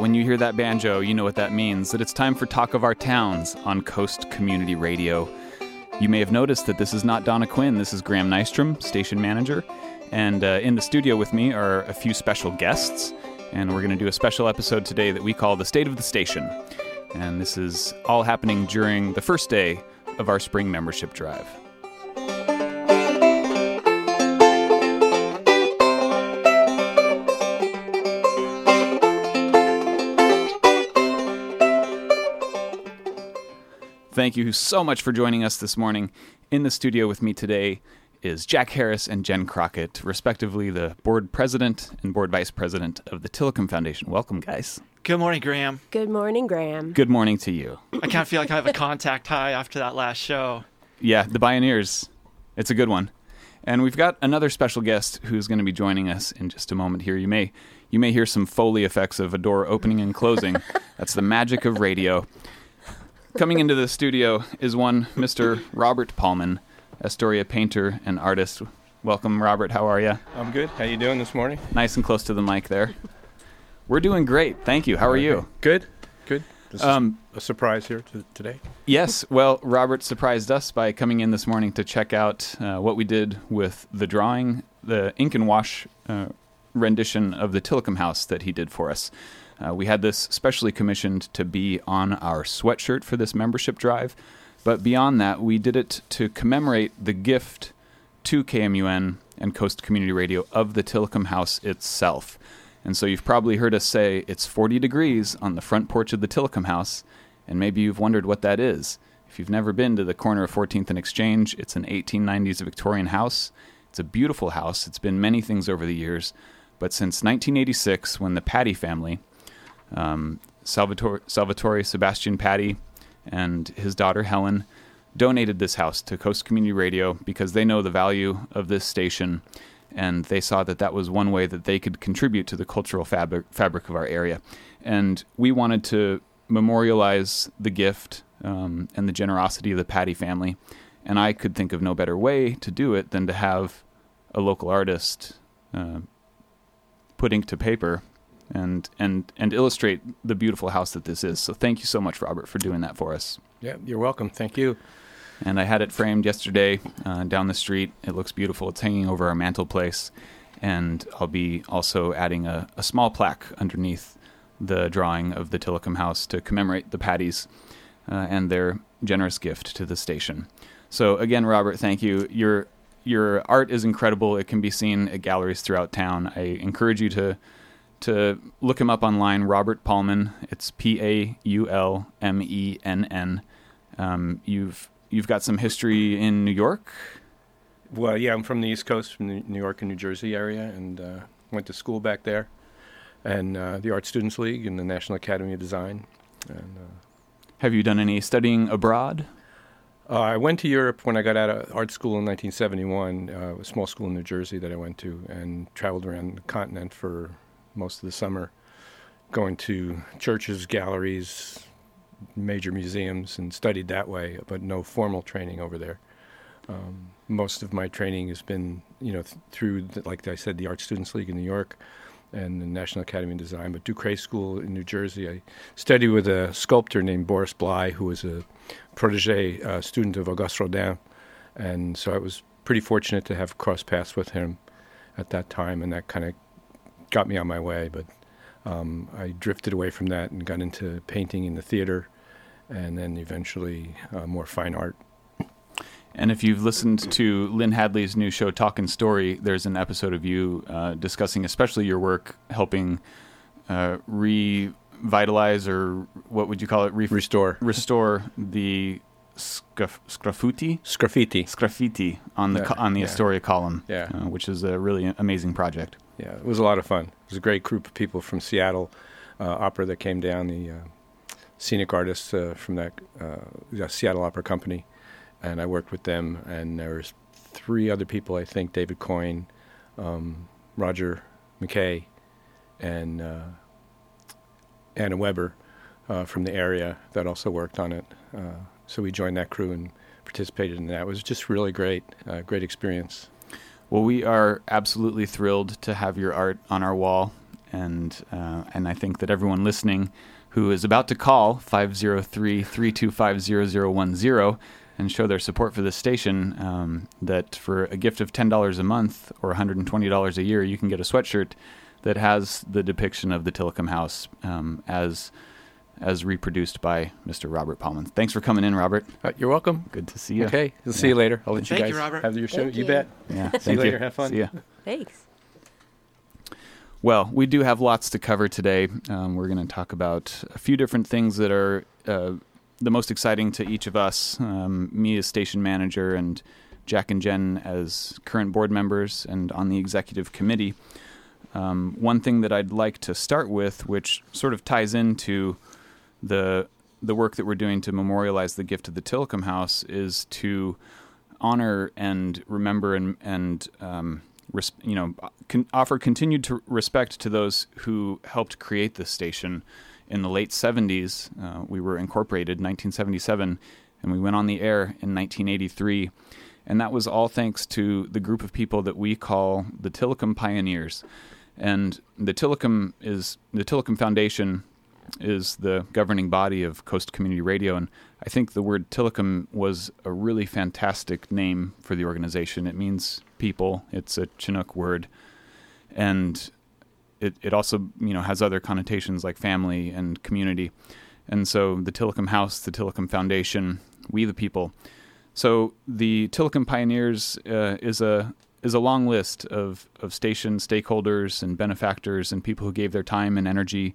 When you hear that banjo, you know what that means that it's time for Talk of Our Towns on Coast Community Radio. You may have noticed that this is not Donna Quinn, this is Graham Nystrom, station manager. And uh, in the studio with me are a few special guests. And we're going to do a special episode today that we call The State of the Station. And this is all happening during the first day of our spring membership drive. Thank you so much for joining us this morning. In the studio with me today is Jack Harris and Jen Crockett, respectively the board president and board vice president of the Tillicum Foundation. Welcome, guys. Good morning, Graham. Good morning, Graham. Good morning to you. I kind of feel like I have a contact high after that last show. Yeah, the Pioneers. It's a good one. And we've got another special guest who's going to be joining us in just a moment here. You may you may hear some foley effects of a door opening and closing. That's the magic of radio. Coming into the studio is one Mr. Robert Paulmenn, Astoria painter and artist. Welcome, Robert. How are you? I'm good. How you doing this morning? Nice and close to the mic there. We're doing great. Thank you. How are you? Good. Good. This Um, is a surprise here to, today. Yes, well, Robert surprised us by coming in this morning to check out uh, what we did with the drawing, the ink and wash uh, rendition of the Tillicum House that he did for us. Uh, we had this specially commissioned to be on our sweatshirt for this membership drive, but beyond that, we did it to commemorate the gift to KMUN and Coast Community Radio of the Tillicum House itself. And so you've probably heard us say it's 40 degrees on the front porch of the Tillicum House, and maybe you've wondered what that is. If you've never been to the corner of 14th and Exchange, it's an 1890s Victorian house. It's a beautiful house. It's been many things over the years, but since 1986, when the Patty family, um, Salvatore, Salvatore Sebastian Patty and his daughter Helen, donated this house to Coast Community Radio because they know the value of this station and they saw that that was one way that they could contribute to the cultural fabric, fabric of our area. And we wanted to memorialize the gift um, and the generosity of the Patty family. And I could think of no better way to do it than to have a local artist uh, put ink to paper and, and, and illustrate the beautiful house that this is. So thank you so much, Robert, for doing that for us. Yeah, you're welcome. Thank you. And I had it framed yesterday uh, down the street. It looks beautiful. It's hanging over our mantelpiece. And I'll be also adding a, a small plaque underneath the drawing of the Tillicum House to commemorate the Patties uh, and their generous gift to the station. So again, Robert, thank you. Your your art is incredible. It can be seen at galleries throughout town. I encourage you to to look him up online. Robert Paulmenn. It's P A U L M E N N. Um, you've you've got some history in New York. Well, yeah, I'm from the East Coast, from the New York and New Jersey area, and uh, went to school back there, and uh, the Art Students League and the National Academy of Design. And uh, Have you done any studying abroad? uh, I went to Europe when I got out of art school in 1971, uh, a small school in New Jersey that I went to, and traveled around the continent for most of the summer, going to churches, galleries, major museums, and studied that way, but no formal training over there. Um, most of my training has been, you know, th- through, the, like I said, the Art Students League in New York and the National Academy of Design, but Ducret School in New Jersey. I studied with a sculptor named Boris Blai, who was a protege uh, student of Auguste Rodin, and so I was pretty fortunate to have crossed paths with him at that time, and that kind of got me on my way. But um, I drifted away from that and got into painting in the theater, and then eventually uh, more fine art. And if you've listened to Lynn Hadley's new show, Talkin' Story, there's an episode of you uh, discussing, especially your work helping uh, revitalize or what would you call it? Re- Restore restore the scraf- scraffiti sgraffiti on the Yeah, co- on the yeah. Astoria column, Yeah. uh, which is a really amazing project. Yeah, it was a lot of fun. It was a great group of people from Seattle uh, Opera that came down, the uh, scenic artists uh, from that uh, Seattle Opera Company, and I worked with them. And there was three other people, I think, David Coyne, um, Roger McKay, and uh, Anna Weber uh, from the area that also worked on it. So we joined that crew and participated in that. It was just really great, great experience. Well, we are absolutely thrilled to have your art on our wall, and uh, and I think that everyone listening who is about to call 503-325-0010 and show their support for this station um, that for a gift of $10 a month or $120 a year you can get a sweatshirt that has the depiction of the Tillicum House um, as as reproduced by Mr. Robert Paulmenn. Thanks for coming in, Robert. Uh, you're welcome. Good to see you. Okay, we'll see you later. I'll let Thank you you, Robert. have your show. Thank you. you. bet. Yeah, See you thank later. Have fun. See ya. Thanks. Well, we do have lots to cover today. Um, we're going to talk about a few different things that are uh, the most exciting to each of us. Um, me as station manager, and Jack and Jen as current board members and on the executive committee. Um, one thing that I'd like to start with, which sort of ties into the the work that we're doing to memorialize the gift of the Tillicum House, is to honor and remember and and um, res- you know con- offer continued to respect to those who helped create this station in the late 70s. Uh, we were incorporated in 1977, and we went on the air in 1983. And that was all thanks to the group of people that we call the Tillicum Pioneers. And the Tillicum is the Tillicum Foundation is the governing body of Coast Community Radio, and I think the word Tillicum was a really fantastic name for the organization. It means people. It's a Chinook word, and it it also you know has other connotations like family and community. And so the Tillicum House, the Tillicum Foundation, we the people. So the Tillicum Pioneers uh, is a is a long list of, of station stakeholders and benefactors and people who gave their time and energy.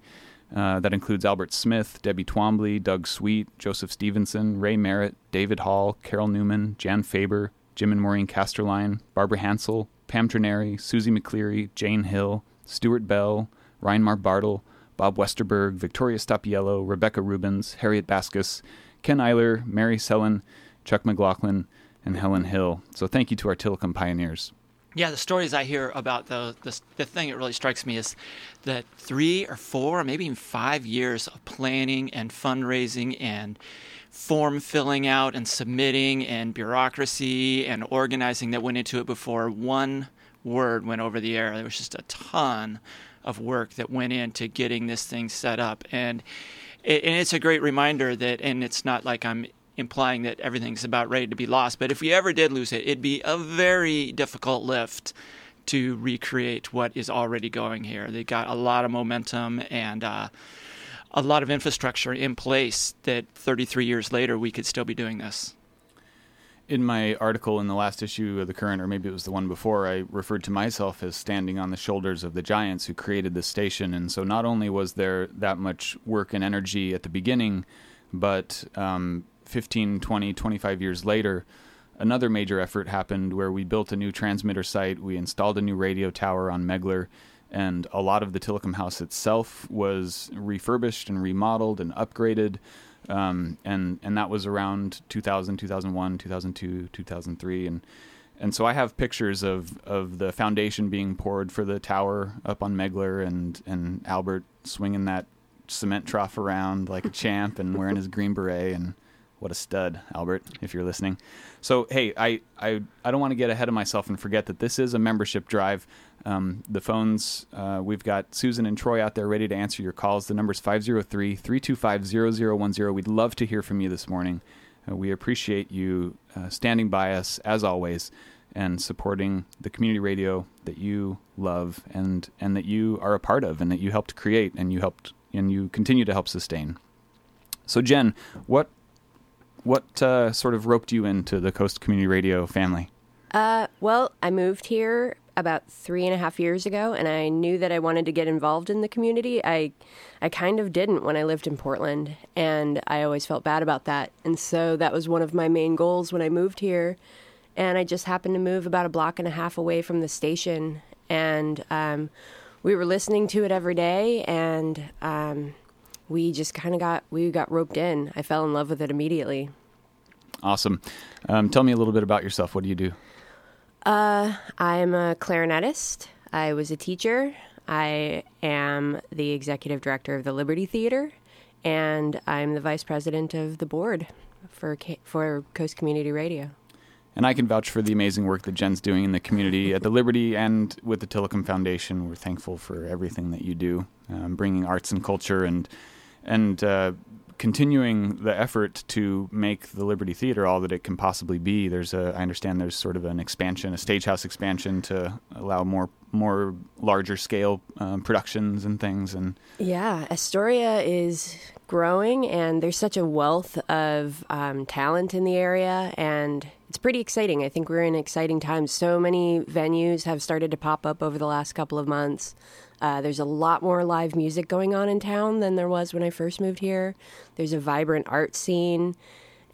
Uh, that includes Albert Smith, Debbie Twombly, Doug Sweet, Joseph Stevenson, Ray Merritt, David Hall, Carol Newman, Jan Faber, Jim and Maureen Casterline, Barbara Hansel, Pam Trineri, Susie McCleary, Jane Hill, Stuart Bell, Reinmar Bartle, Bob Westerberg, Victoria Stapiello, Rebecca Rubens, Harriet Baskus, Ken Eiler, Mary Sellen, Chuck McLaughlin, and Helen Hill. So thank you to our Tillicum pioneers. Yeah, the stories I hear about the, the the thing that really strikes me is that three or four, or maybe even five years of planning and fundraising and form filling out and submitting and bureaucracy and organizing that went into it before one word went over the air. There was just a ton of work that went into getting this thing set up, and it, and it's a great reminder that, and it's not like I'm implying that everything's about ready to be lost. But if we ever did lose it, it'd be a very difficult lift to recreate what is already going here. They got a lot of momentum and uh, a lot of infrastructure in place that 33 years later we could still be doing this. In my article in the last issue of the current, or maybe it was the one before, I referred to myself as standing on the shoulders of the giants who created this station. And so not only was there that much work and energy at the beginning, but um, 15, 20, 25 years later, another major effort happened where we built a new transmitter site, we installed a new radio tower on Megler, and a lot of the Tillicum House itself was refurbished and remodeled and upgraded. Um, and and that was around 2000, 2001, 2002, 2003, and and so I have pictures of, of the foundation being poured for the tower up on Megler, and and Albert swinging that cement trough around like a champ and wearing his green beret and what a stud, Albert, if you're listening. So, hey, I, I, I don't want to get ahead of myself and forget that this is a membership drive. Um, the phones, uh, we've got Susan and Troy out there ready to answer your calls. The number's 503 325 0010. We'd love to hear from you this morning. Uh, we appreciate you uh, standing by us, as always, and supporting the community radio that you love and, and that you are a part of and that you helped create and you helped and you continue to help sustain. So, Jen, what what uh, sort of roped you into the Coast Community Radio family? Uh, well, I moved here about three and a half years ago, and I knew that I wanted to get involved in the community. I, I kind of didn't when I lived in Portland, and I always felt bad about that. And so that was one of my main goals when I moved here. And I just happened to move about a block and a half away from the station, and um, we were listening to it every day, and um, we just kind of got we got roped in. I fell in love with it immediately. Awesome. Um, tell me a little bit about yourself. What do you do? Uh, I'm a clarinetist. I was a teacher. I am the executive director of the Liberty Theater, and I'm the vice president of the board for for Coast Community Radio. And I can vouch for the amazing work that Jen's doing in the community at the Liberty and with the Tillicum Foundation. We're thankful for everything that you do, um, bringing arts and culture and and uh, continuing the effort to make the Liberty Theater all that it can possibly be. There's a, I understand there's sort of an expansion, a stagehouse expansion to allow more more larger scale um, productions and things. And yeah, Astoria is growing, and there's such a wealth of um, talent in the area, and it's pretty exciting. I think we're in exciting times. So many venues have started to pop up over the last couple of months. Uh, there's a lot more live music going on in town than there was when I first moved here. There's a vibrant art scene.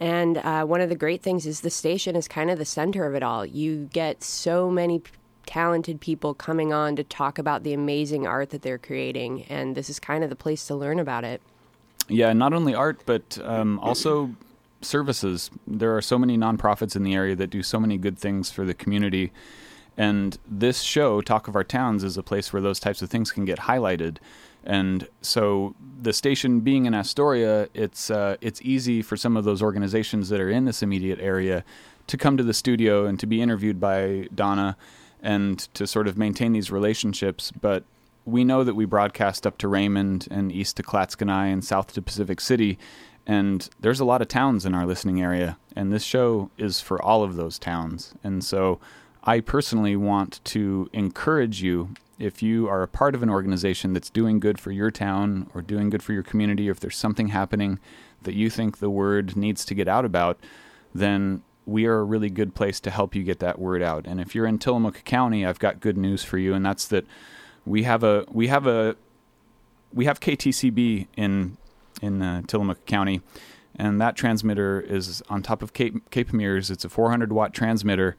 And uh, one of the great things is the station is kind of the center of it all. You get so many p- talented people coming on to talk about the amazing art that they're creating. And this is kind of the place to learn about it. Yeah, not only art, but um, also services. There are so many nonprofits in the area that do so many good things for the community. And this show, Talk of Our Towns, is a place where those types of things can get highlighted. And so, the station being in Astoria, it's uh, it's easy for some of those organizations that are in this immediate area to come to the studio and to be interviewed by Donna, and to sort of maintain these relationships. But we know that we broadcast up to Raymond and east to Clatskanie and south to Pacific City, and there's a lot of towns in our listening area, and this show is for all of those towns. And so I personally want to encourage you if you are a part of an organization that's doing good for your town or doing good for your community, or if there's something happening that you think the word needs to get out about, then we are a really good place to help you get that word out. And if you're in Tillamook County, I've got good news for you, and that's that we have a we have a we have KTCB in in uh, Tillamook County, and that transmitter is on top of Cape, Cape Meares. It's a 400 watt transmitter,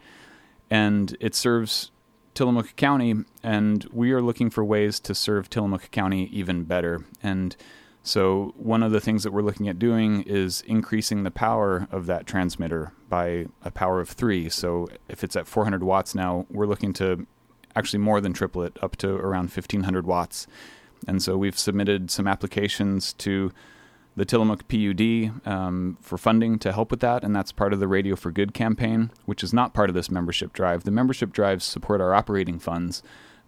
and it serves Tillamook County. And we are looking for ways to serve Tillamook County even better. And so, one of the things that we're looking at doing is increasing the power of that transmitter by a power of three. So, if it's at 400 watts now, we're looking to actually more than triple it up to around 1500 watts. And so, we've submitted some applications to the Tillamook PUD um, for funding to help with that, and that's part of the Radio for Good campaign, which is not part of this membership drive. The membership drives support our operating funds,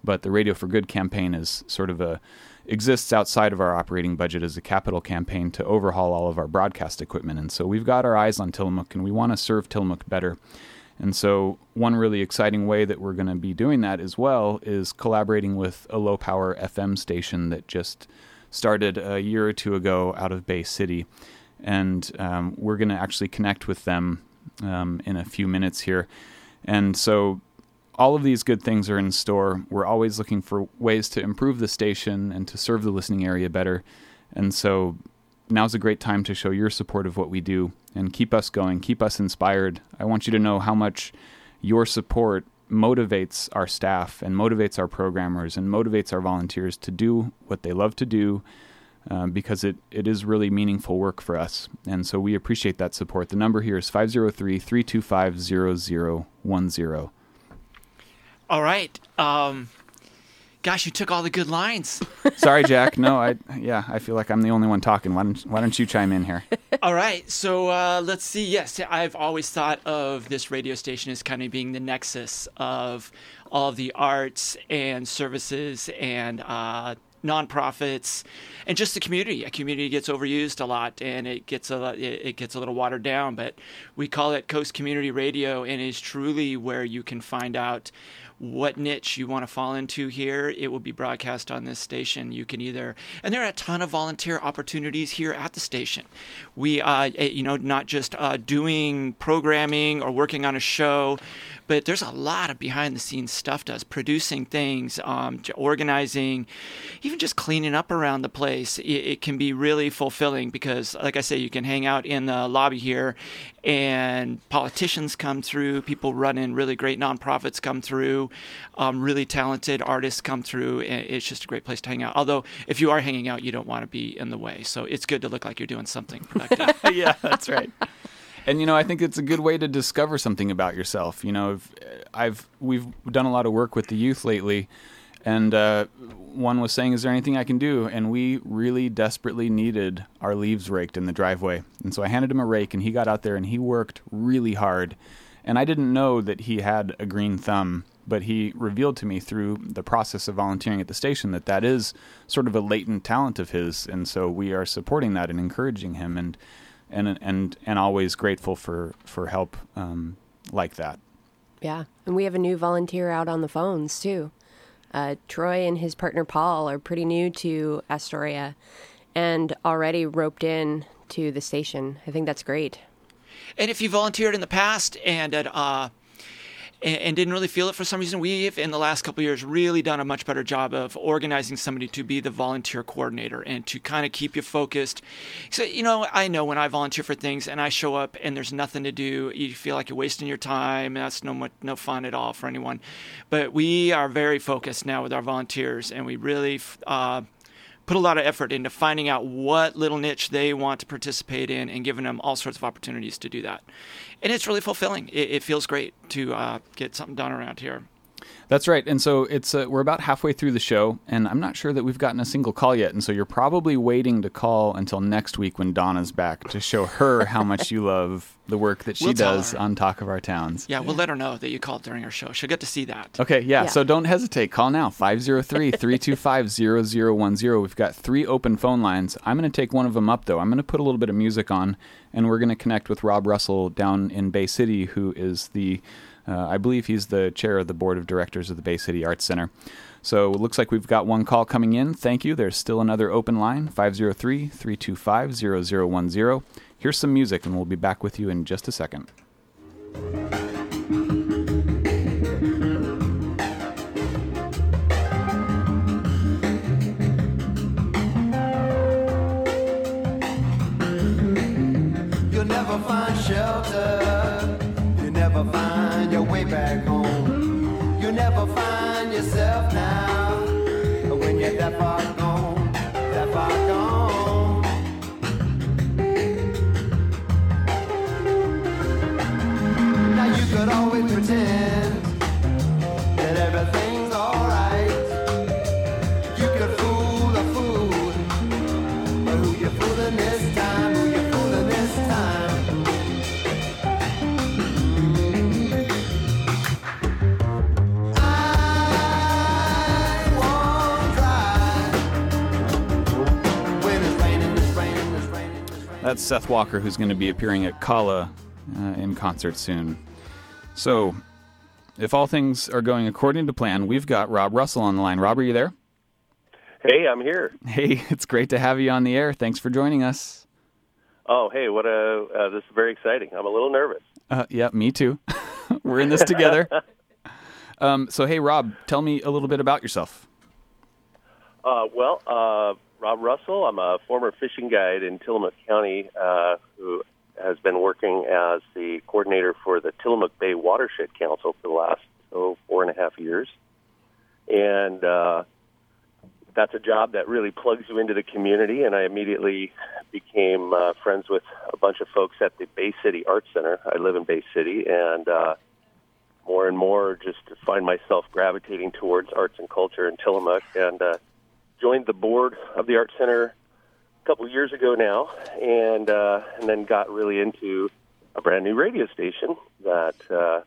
but the Radio for Good campaign is sort of a exists outside of our operating budget as a capital campaign to overhaul all of our broadcast equipment. And so we've got our eyes on Tillamook, and we want to serve Tillamook better. And so, one really exciting way that we're going to be doing that as well is collaborating with a low power FM station that just started a year or two ago out of Bay City. And um, we're going to actually connect with them um, in a few minutes here. And so all of these good things are in store. We're always looking for ways to improve the station and to serve the listening area better. And so now's a great time to show your support of what we do and keep us going, keep us inspired. I want you to know how much your support motivates our staff and motivates our programmers and motivates our volunteers to do what they love to do um, because it, it is really meaningful work for us. And so we appreciate that support. The number here is 503 325 0010. All right. Um, gosh, you took all the good lines. Sorry, Jack. No, I yeah, I feel like I'm the only one talking. Why don't Why don't you chime in here? all right. So uh, let's see. Yes, I've always thought of this radio station as kind of being the nexus of all of the arts and services and uh, nonprofits and just the community. A community gets overused a lot and it gets a it gets a little watered down, but we call it Coast Community Radio and is truly where you can find out what niche you want to fall into here, it will be broadcast on this station. You can either, and there are a ton of volunteer opportunities here at the station. We, uh, eh, you know, not just uh, doing programming or working on a show, but there's a lot of behind the scenes stuff does producing things um, organizing even just cleaning up around the place it, it, can be really fulfilling because like i say you can hang out in the lobby here and politicians come through people running really great nonprofits come through um, really talented artists come through it's just a great place to hang out. Although if you are hanging out you don't want to be in the way. So it's good to look like you're doing something productive. Yeah that's right. And you know i think it's a good way to discover something about yourself. You know i've we've done a lot of work with the youth lately and uh, one was saying is there anything i can do? And we really desperately needed our leaves raked in the driveway. And so i handed him a rake and he got out there and he worked really hard. And I didn't know that he had a green thumb, but he revealed to me through the process of volunteering at the station that that is sort of a latent talent of his, and so we are supporting that and encouraging him, and and and and always grateful for for help um, like that. Yeah, and we have a new volunteer out on the phones too. Uh, Troy and his partner Paul are pretty new to Astoria, and already roped in to the station. I think that's great. And if you volunteered in the past and at uh, and, and, didn't really feel it for some reason, we've in the last couple years really done a much better job of organizing somebody to be the volunteer coordinator and to kind of keep you focused. So you know, I know when I volunteer for things and I show up and there's nothing to do, you feel like you're wasting your time. That's no no fun at all for anyone. But we are very focused now with our volunteers, and we really. Uh, put a lot of effort into finding out what little niche they want to participate in and giving them all sorts of opportunities to do that. And it's really fulfilling. It, it feels great to uh, get something done around here. That's right. And so it's uh, we're about halfway through the show, and I'm not sure that we've gotten a single call yet. And so you're probably waiting to call until next week when Donna's back to show her how much you love the work that she we'll does on Talk of Our Towns. Yeah, we'll let her know that you called during our show. She'll get to see that. Okay, yeah. yeah. So don't hesitate. Call now 503 325 0010. We've got three open phone lines. I'm going to take one of them up, though. I'm going to put a little bit of music on, and we're going to connect with Rob Russell down in Bay City, who is the uh, I believe he's the chair of the board of directors of the Bay City Arts Center. So it looks like we've got one call coming in. Thank you. There's still another open line 503 325 0010. Here's some music, and we'll be back with you in just a second. You'll never find shelter when That's Seth Walker, who's going to be appearing at Kala uh, in concert soon. So, if all things are going according to plan, we've got Rob Russell on the line. Rob, are you there? Hey, I'm here. Hey, it's great to have you on the air. Thanks for joining us. Oh, hey, what a uh, this is very exciting. I'm a little nervous. Uh, yeah, me too. We're in this together. um, so, hey, Rob, tell me a little bit about yourself. Uh, well, uh, Rob Russell. I'm a former fishing guide in Tillamook County uh, who has been working as the coordinator for the Tillamook Bay Watershed Council for the last oh, four and a half years. And uh, that's a job that really plugs you into the community. And I immediately became uh, friends with a bunch of folks at the Bay City Arts Center. I live in Bay City, and uh, more and more just find myself gravitating towards arts and culture in Tillamook. And uh, joined the board of the Art Center a couple years ago now, and uh, and then got really into a brand new radio station that uh,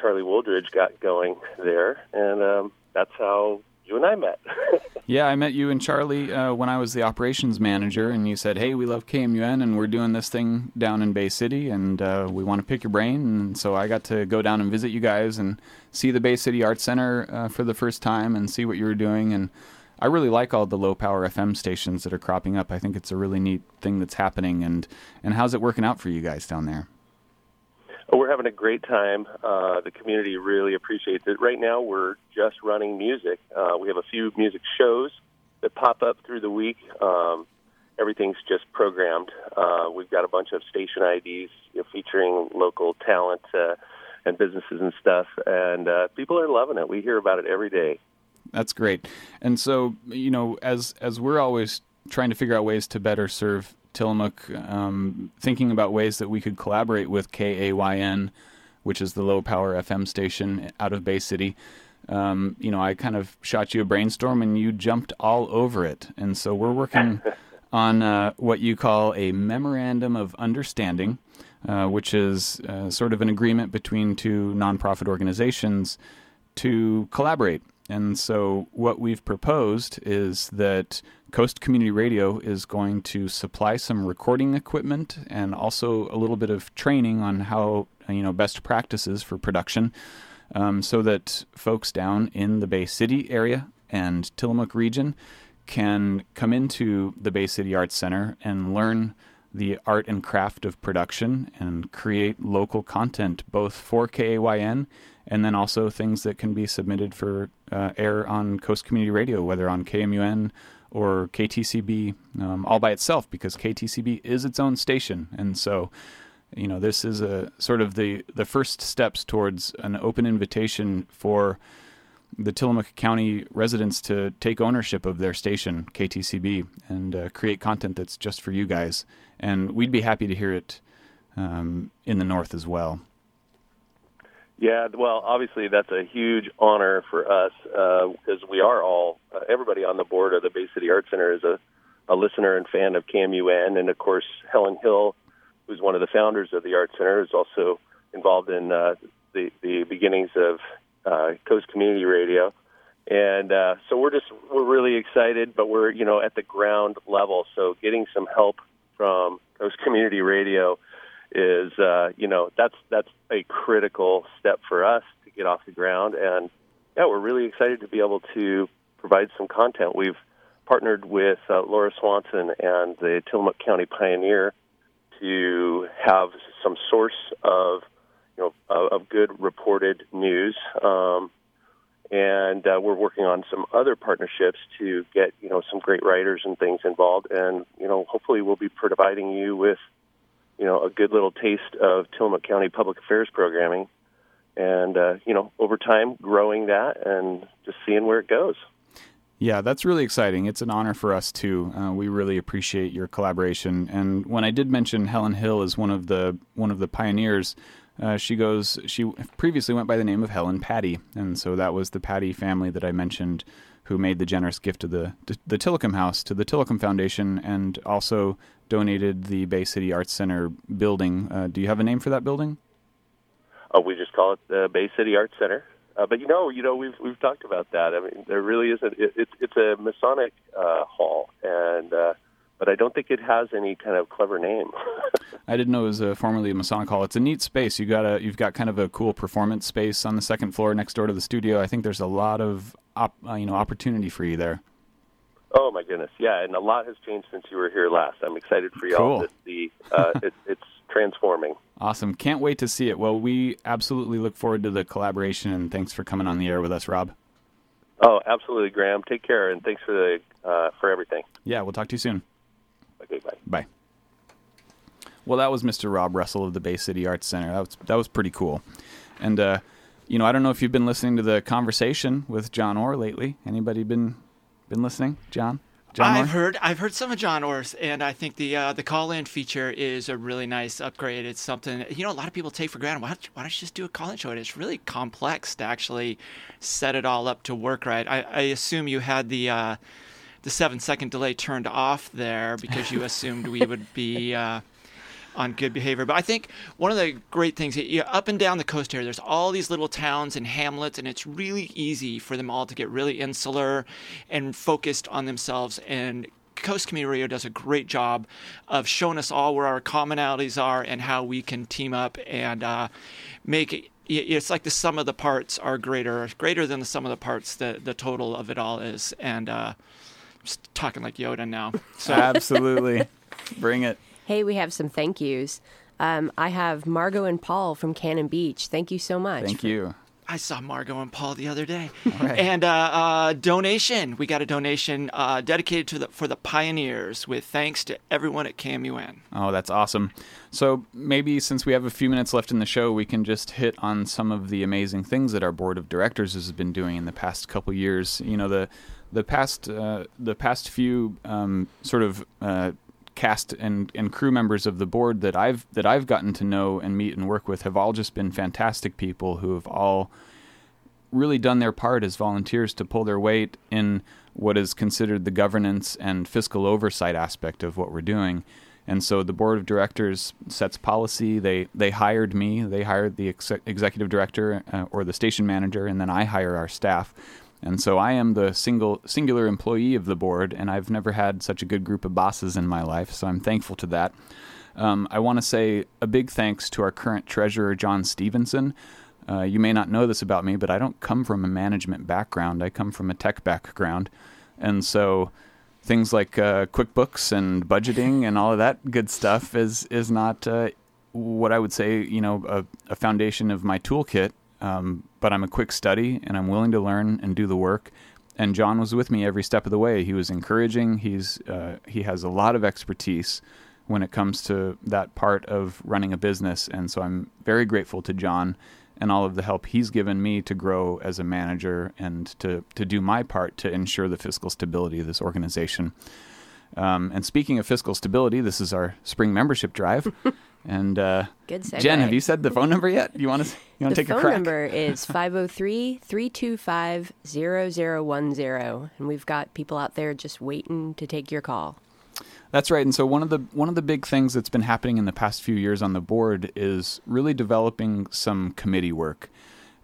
Charlie Wooldridge got going there, and um, that's how you and I met. yeah, I met you and Charlie uh, when I was the operations manager, and you said, "Hey, we love KMUN, and we're doing this thing down in Bay City, and uh, we want to pick your brain." And so I got to go down and visit you guys and see the Bay City Art Center uh, for the first time and see what you were doing and I really like all the low power FM stations that are cropping up. I think it's a really neat thing that's happening. And and how's it working out for you guys down there? Oh, we're having a great time. Uh, the community really appreciates it. Right now, we're just running music. Uh, we have a few music shows that pop up through the week. Um, everything's just programmed. Uh, we've got a bunch of station IDs you know, featuring local talent uh, and businesses and stuff, and uh, people are loving it. We hear about it every day. That's great. And so, you know, as as we're always trying to figure out ways to better serve Tillamook, um, thinking about ways that we could collaborate with KAYN, which is the low power FM station out of Bay City. Um, you know, I kind of shot you a brainstorm and you jumped all over it. And so we're working on uh, what you call a memorandum of understanding, uh, which is uh, sort of an agreement between two nonprofit organizations to collaborate. And so, what we've proposed is that Coast Community Radio is going to supply some recording equipment and also a little bit of training on how you know best practices for production, um, so that folks down in the Bay City area and Tillamook region can come into the Bay City Arts Center and learn the art and craft of production and create local content both for KAYN and then also things that can be submitted for uh, air on Coast Community Radio, whether on KMUN or KTCB um, all by itself, because KTCB is its own station. And so, you know, this is a sort of the, the first steps towards an open invitation for the Tillamook County residents to take ownership of their station, KTCB, and uh, create content that's just for you guys. And we'd be happy to hear it um, in the North as well. Yeah, well, obviously that's a huge honor for us because uh, we are all uh, everybody on the board of the Bay City Art Center is a, a listener and fan of KMUN, and of course Helen Hill, who's one of the founders of the Art Center, is also involved in uh, the the beginnings of uh, Coast Community Radio, and uh, so we're just we're really excited, but we're you know at the ground level, so getting some help from Coast Community Radio is uh, you know that's that's a critical step for us to get off the ground, and yeah, we're really excited to be able to provide some content. We've partnered with uh, Laura Swanson and the Tillamook County Pioneer to have some source of you know of, good reported news. Um, and uh, we're working on some other partnerships to get you know some great writers and things involved, and you know hopefully we'll be providing you with you know, a good little taste of Tillamook County public affairs programming, and uh, you know, over time growing that and just seeing where it goes. Yeah, that's really exciting. It's an honor for us too. Uh, we really appreciate your collaboration. And when I did mention Helen Hill as one of the one of the pioneers, uh, she goes. She previously went by the name of Helen Patty, and so that was the Patty family that I mentioned, who made the generous gift of the the Tillicum House to the Tillicum Foundation, and also donated the Bay City Arts Center building. Uh, do you have a name for that building? Oh, we just call it the Bay City Arts Center. Uh, but you know, you know, we've we've talked about that. I mean, there really isn't. It, it, it's a Masonic uh, hall, and uh, but I don't think it has any kind of clever name. I didn't know it was a, formerly a Masonic hall. It's a neat space. You got a you've got kind of a cool performance space on the second floor next door to the studio. I think there's a lot of op, uh, you know opportunity for you there. Oh my goodness, yeah, and a lot has changed since you were here last. I'm excited for y'all cool. to see. Uh, it, it's transforming. Awesome! Can't wait to see it. Well, we absolutely look forward to the collaboration, and thanks for coming on the air with us, Rob. Oh, absolutely, Graham. Take care, and thanks for the uh, for everything. Yeah, we'll talk to you soon. Okay, bye. Bye. Well, that was Mr. Rob Russell of the Bay City Arts Center. That was that was pretty cool, and uh, you know, I don't know if you've been listening to the conversation with John Orr lately. Anybody been been listening, John? John I've heard I've heard some of John Orr's, and I think the uh, the call in feature is a really nice upgrade. It's something you know a lot of people take for granted. Why don't, why don't you just do a call in show? It's really complex to actually set it all up to work right. I, I assume you had the uh, the seven second delay turned off there because you assumed we would be. Uh, on good behavior. But I think one of the great things, you know, up and down the coast here, there's all these little towns and hamlets, and it's really easy for them all to get really insular and focused on themselves. And Coast Community Radio does a great job of showing us all where our commonalities are and how we can team up and uh, make it. It's like the sum of the parts are greater, greater than the sum of the parts. The the total of it all is, and uh, I'm just talking like Yoda now. So absolutely, bring it. Hey, we have some thank yous. Um, I have Margot and Paul from Cannon Beach. Thank you so much. Thank you. I saw Margot and Paul the other day. Right. And uh, uh, donation. We got a donation uh, dedicated to the for the pioneers with thanks to everyone at KMUN. Oh, that's awesome. So maybe since we have a few minutes left in the show, we can just hit on some of the amazing things that our board of directors has been doing in the past couple years. You know, the the past uh, the past few um, sort of uh, cast and, and crew members of the board that I've that I've gotten to know and meet and work with have all just been fantastic people who have all really done their part as volunteers to pull their weight in what is considered the governance and fiscal oversight aspect of what we're doing. And so the board of directors sets policy. They they hired me. They hired the ex- executive director uh, or the station manager, and then I hire our staff. And so I am the single singular employee of the board, and I've never had such a good group of bosses in my life. So I'm thankful to that. Um, I want to say a big thanks to our current treasurer, John Stevenson. Uh, you may not know this about me, but I don't come from a management background. I come from a tech background. And so things like uh, QuickBooks and budgeting and all of that good stuff is, is not uh, what I would say, you know, a, a foundation of my toolkit. Um, but I'm a quick study and I'm willing to learn and do the work. And John was with me every step of the way. He was encouraging. He's uh, he has a lot of expertise when it comes to that part of running a business, and so I'm very grateful to John and all of the help he's given me to grow as a manager and to, to do my part to ensure the fiscal stability of this organization. Um, and speaking of fiscal stability, this is our spring membership drive. and uh, Good segue. Jen, have you said the phone number yet? You want to you want to take a crack? The phone number is 503-325-0010 and we've got people out there just waiting to take your call. That's right. And so one of the one of the big things that's been happening in the past few years on the board is really developing some committee work.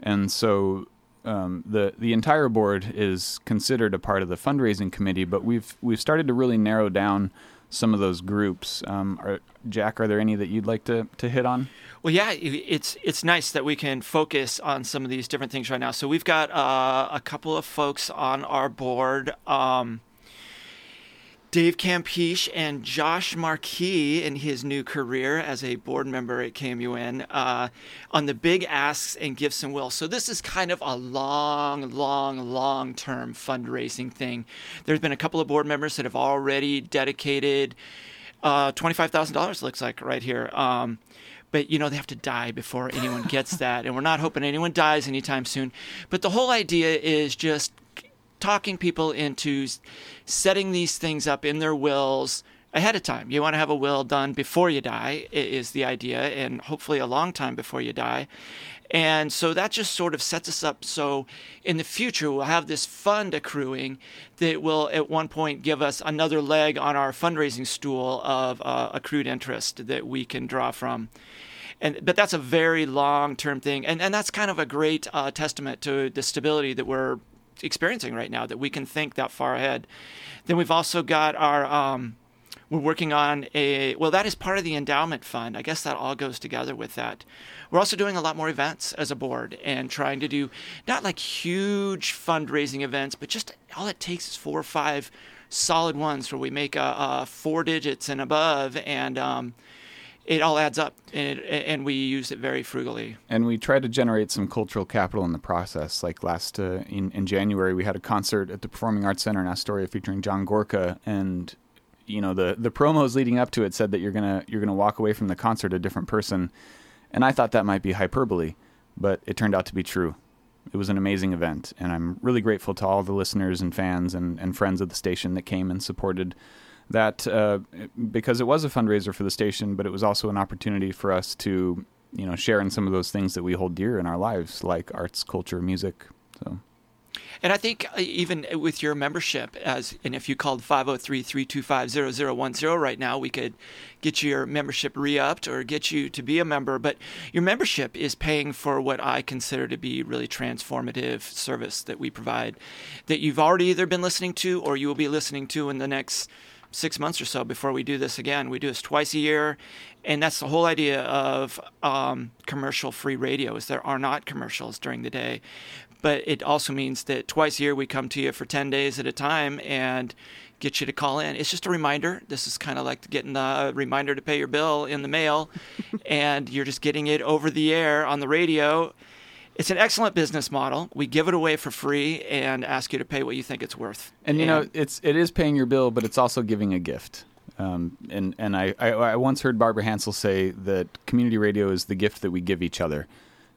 And so um, the the entire board is considered a part of the fundraising committee, but we've we've started to really narrow down some of those groups. Um, are, Jack, are there any that you'd like to, to hit on? Well, yeah, it's it's nice that we can focus on some of these different things right now. So we've got uh, a couple of folks on our board. Um, Dave Campiche and Josh Marquis in his new career as a board member at KMUN uh, on the big asks and gifts and wills. So this is kind of a long, long, long term fundraising thing. There's been a couple of board members that have already dedicated uh, $25,000 looks like right here. Um, but you know they have to die before anyone gets that and we're not hoping anyone dies anytime soon but the whole idea is just talking people into setting these things up in their wills ahead of time. You want to have a will done before you die, is the idea, and hopefully a long time before you die. And so that just sort of sets us up so in the future we'll have this fund accruing that will at one point give us another leg on our fundraising stool of uh, accrued interest that we can draw from. And, but that's a very long term thing. And, and that's kind of a great uh, testament to the stability that we're experiencing right now that we can think that far ahead. Then we've also got our um, we're working on a well that is part of the endowment fund. I guess that all goes together with that. We're also doing a lot more events as a board and trying to do not like huge fundraising events, but just all it takes is four or five solid ones where we make a, a four digits and above and um, it all adds up and, it, and, we use it very frugally. And we try to generate some cultural capital in the process. Like last uh, in, in January, we had a concert at the Performing Arts Center in Astoria featuring John Gorka, and you know the the promos leading up to it said that you're gonna you're gonna walk away from the concert a different person, and I thought that might be hyperbole, but it turned out to be true. It was an amazing event, and I'm really grateful to all the listeners and fans and, and friends of the station that came and supported that uh, because it was a fundraiser for the station, but it was also an opportunity for us to you know share in some of those things that we hold dear in our lives, like arts, culture, music. So. And I think uh, even with your membership, as and if you called 503-325-0010 right now, we could get your membership re-upped or get you to be a member. But your membership is paying for what I consider to be really transformative service that we provide, that you've already either been listening to or you will be listening to in the next six months or so before we do this again. We do this twice a year, and that's the whole idea of um, commercial-free radio. Is there are not commercials during the day, but it also means that twice a year we come to you for ten days at a time and get you to call in. It's just a reminder. This is kind of like getting the reminder to pay your bill in the mail, and you're just getting it over the air on the radio it's an excellent business model. We give it away for free and ask you to pay what you think it's worth. And you and, know, it's it is paying your bill, but it's also giving a gift. Um, and and I, I, I once heard Barbara Hansel say that community radio is the gift that we give each other.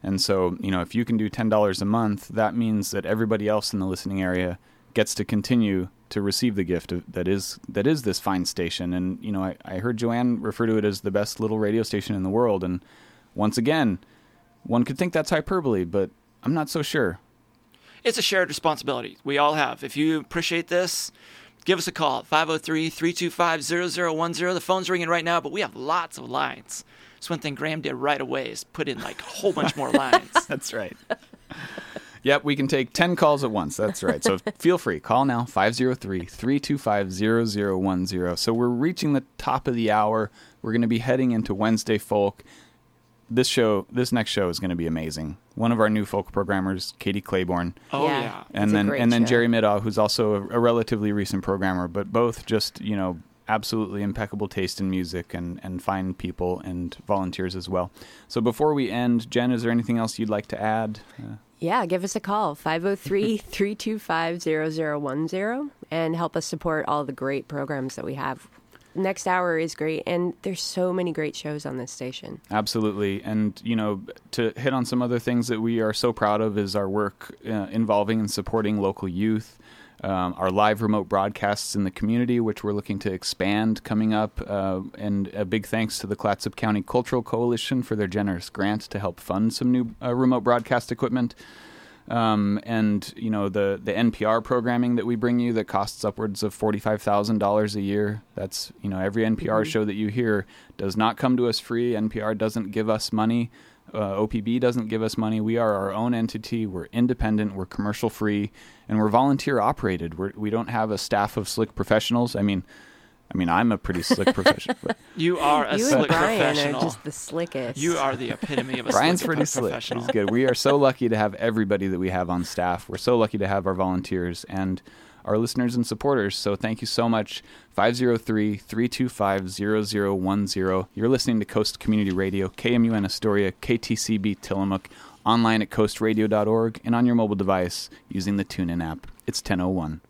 And so, you know, if you can do ten dollars a month, that means that everybody else in the listening area gets to continue to receive the gift of, that is that is this fine station. And you know, I, I heard Joanne refer to it as the best little radio station in the world. And once again, one could think that's hyperbole, but I'm not so sure. it's a shared responsibility. We all have. If you appreciate this, give us a call 503 325 0010. The phone's ringing right now, but we have lots of lines. That's one thing Graham did right away is put in like a whole bunch more lines. That's right. Yep, we can take 10 calls at once. That's right. So feel free. Call now 503 325 0010. So we're reaching the top of the hour. We're going to be heading into Wednesday Folk. This show, this next show is going to be amazing. One of our new folk programmers, Katie Claiborne, Oh, Yeah. yeah. And a then and then show. Jerry Middaugh, who's also a, a relatively recent programmer, but both just you know absolutely impeccable taste in music and and fine people and volunteers as well. So before we end, Jen, is there anything else you'd like to add? Uh, Yeah, give us a call, 503 325 0010, and help us support all the great programs that we have. Next hour is great, and there's so many great shows on this station. Absolutely. And, you know, to hit on some other things that we are so proud of is our work uh, involving and supporting local youth, um, our live remote broadcasts in the community, which we're looking to expand coming up. Uh, and a big thanks to the Clatsop County Cultural Coalition for their generous grant to help fund some new uh, remote broadcast equipment. Um, and you know the the NPR programming that we bring you that costs upwards of forty five thousand dollars a year. That's you know every NPR show that you hear does not come to us free. NPR doesn't give us money. Uh, OPB doesn't give us money. We are our own entity. We're independent. We're commercial free, and we're volunteer operated. We're, we don't have a staff of slick professionals. I mean, I mean, I'm a pretty slick professional. You are a you slick and Brian professional. are just the slickest. You are the epitome of a Brian's slick pretty slick. professional. He's good. We are so lucky to have everybody that we have on staff. We're so lucky to have our volunteers and our listeners and supporters. So thank you so much. 503 325 0010. You're listening to Coast Community Radio, KMUN Astoria, KTCB Tillamook, online at coastradio.org, and on your mobile device using the TuneIn app. It's 1001.